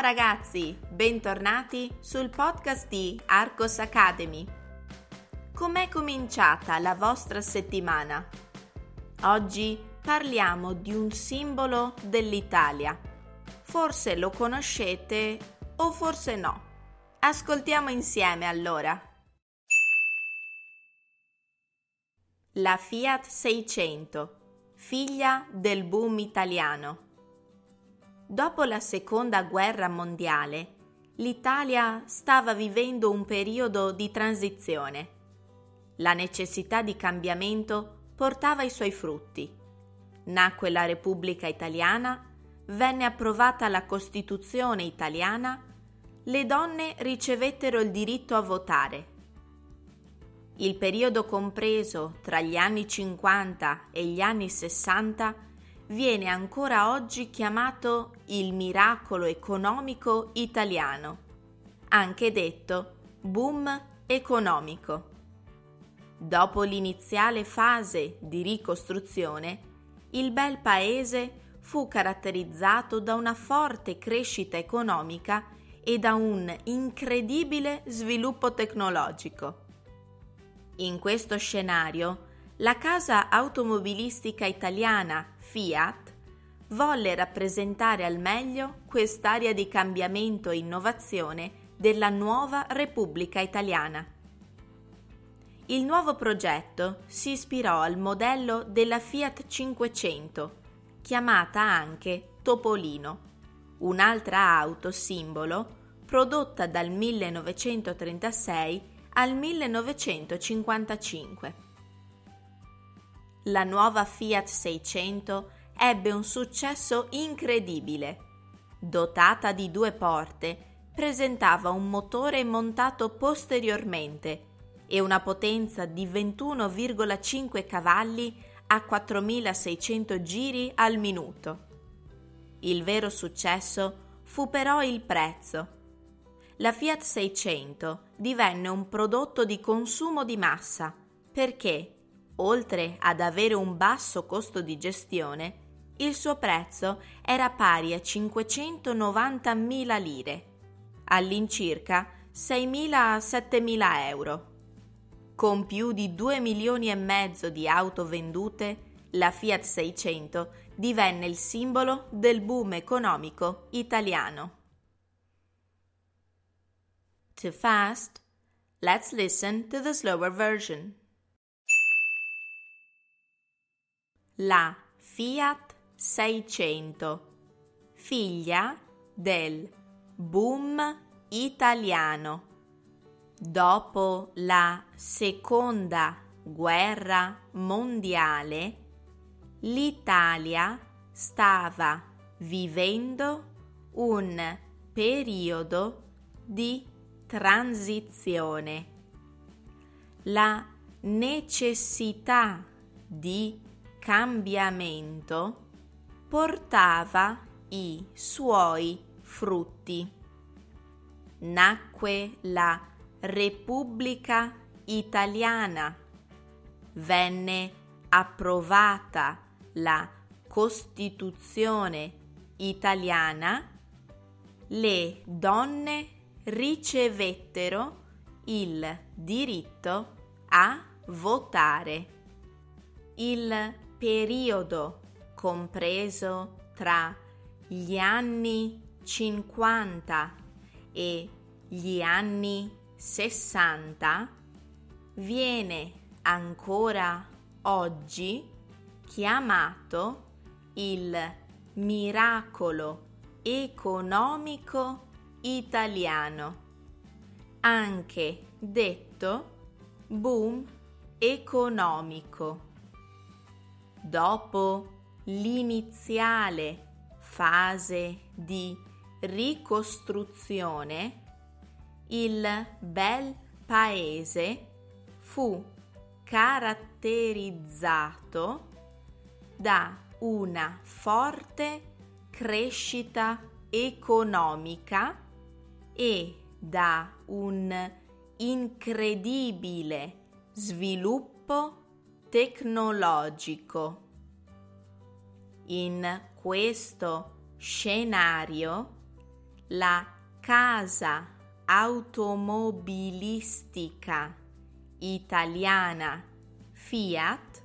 Ciao ragazzi, bentornati sul podcast di Arcos Academy. Com'è cominciata la vostra settimana? Oggi parliamo di un simbolo dell'Italia. Forse lo conoscete o forse no. Ascoltiamo insieme allora. La Fiat 600, figlia del boom italiano. Dopo la seconda guerra mondiale, l'Italia stava vivendo un periodo di transizione. La necessità di cambiamento portava i suoi frutti. Nacque la Repubblica Italiana, venne approvata la Costituzione italiana, le donne ricevettero il diritto a votare. Il periodo compreso tra gli anni 50 e gli anni 60 viene ancora oggi chiamato il miracolo economico italiano, anche detto boom economico. Dopo l'iniziale fase di ricostruzione, il bel paese fu caratterizzato da una forte crescita economica e da un incredibile sviluppo tecnologico. In questo scenario, la casa automobilistica italiana Fiat volle rappresentare al meglio quest'area di cambiamento e innovazione della nuova Repubblica Italiana. Il nuovo progetto si ispirò al modello della Fiat 500, chiamata anche Topolino, un'altra auto simbolo prodotta dal 1936 al 1955 la nuova Fiat 600 ebbe un successo incredibile. Dotata di due porte, presentava un motore montato posteriormente e una potenza di 21,5 cavalli a 4600 giri al minuto. Il vero successo fu però il prezzo. La Fiat 600 divenne un prodotto di consumo di massa perché oltre ad avere un basso costo di gestione, il suo prezzo era pari a 590.000 lire, all'incirca 6.000-7.000 euro. Con più di 2 milioni e mezzo di auto vendute, la Fiat 600 divenne il simbolo del boom economico italiano. Too fast? Let's listen to the slower version. La Fiat 600, figlia del boom italiano. Dopo la seconda guerra mondiale, l'Italia stava vivendo un periodo di transizione. La necessità di cambiamento portava i suoi frutti. Nacque la Repubblica Italiana, venne approvata la Costituzione italiana, le donne ricevettero il diritto a votare. Il periodo compreso tra gli anni 50 e gli anni 60 viene ancora oggi chiamato il miracolo economico italiano, anche detto boom economico. Dopo l'iniziale fase di ricostruzione, il bel paese fu caratterizzato da una forte crescita economica e da un incredibile sviluppo tecnologico. In questo scenario la casa automobilistica italiana Fiat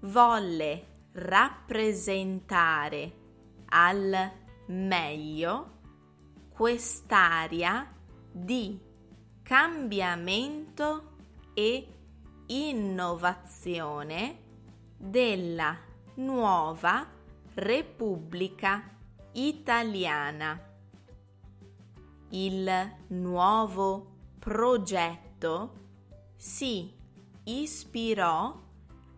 volle rappresentare al meglio quest'area di cambiamento e innovazione della nuova Repubblica Italiana. Il nuovo progetto si ispirò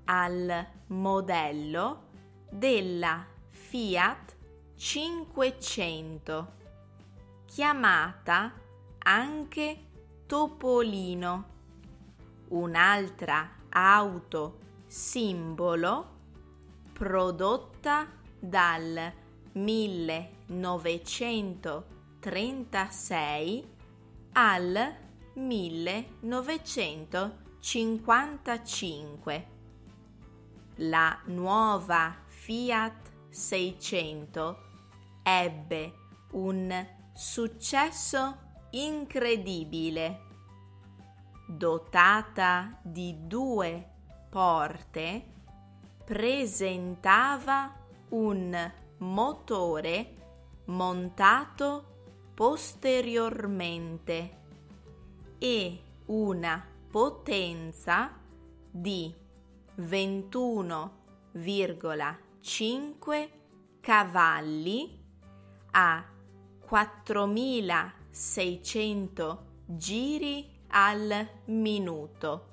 al modello della Fiat 500, chiamata anche Topolino, un'altra auto simbolo prodotta dal 1936 al 1955. La nuova Fiat 600 ebbe un successo incredibile. Dotata di due porte, presentava un motore montato posteriormente e una potenza di 21,5 cavalli a 4600 giri al minuto.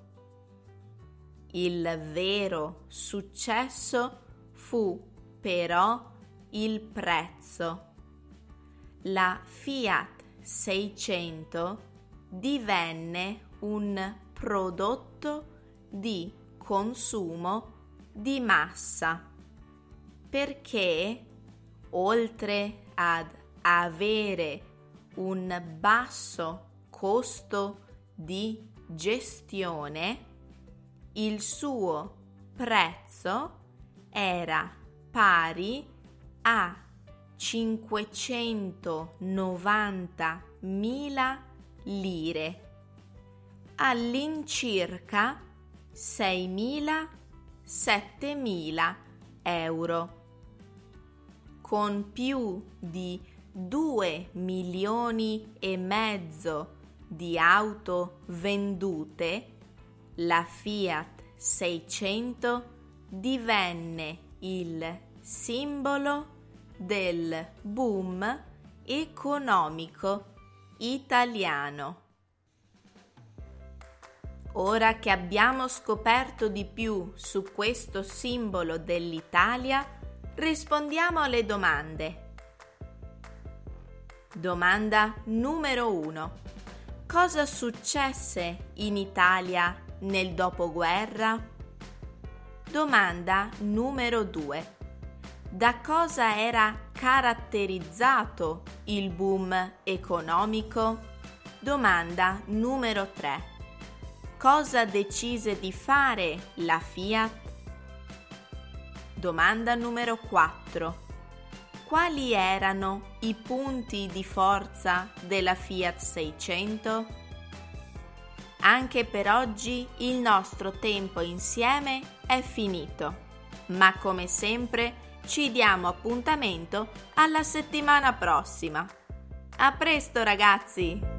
Il vero successo fu però il prezzo. La Fiat 600 divenne un prodotto di consumo di massa perché oltre ad avere un basso costo di gestione, il suo prezzo era pari a 590.000 lire, all'incirca 6.000-7.000 euro. Con più di 2 milioni e mezzo di auto vendute, la Fiat 600 divenne il simbolo del boom economico italiano. Ora che abbiamo scoperto di più su questo simbolo dell'Italia, rispondiamo alle domande. Domanda numero 1. Cosa successe in Italia nel dopoguerra? Domanda numero 2. Da cosa era caratterizzato il boom economico? Domanda numero 3. Cosa decise di fare la Fiat? Domanda numero 4 quali erano i punti di forza della Fiat 600? Anche per oggi il nostro tempo insieme è finito, ma come sempre ci diamo appuntamento alla settimana prossima. A presto ragazzi!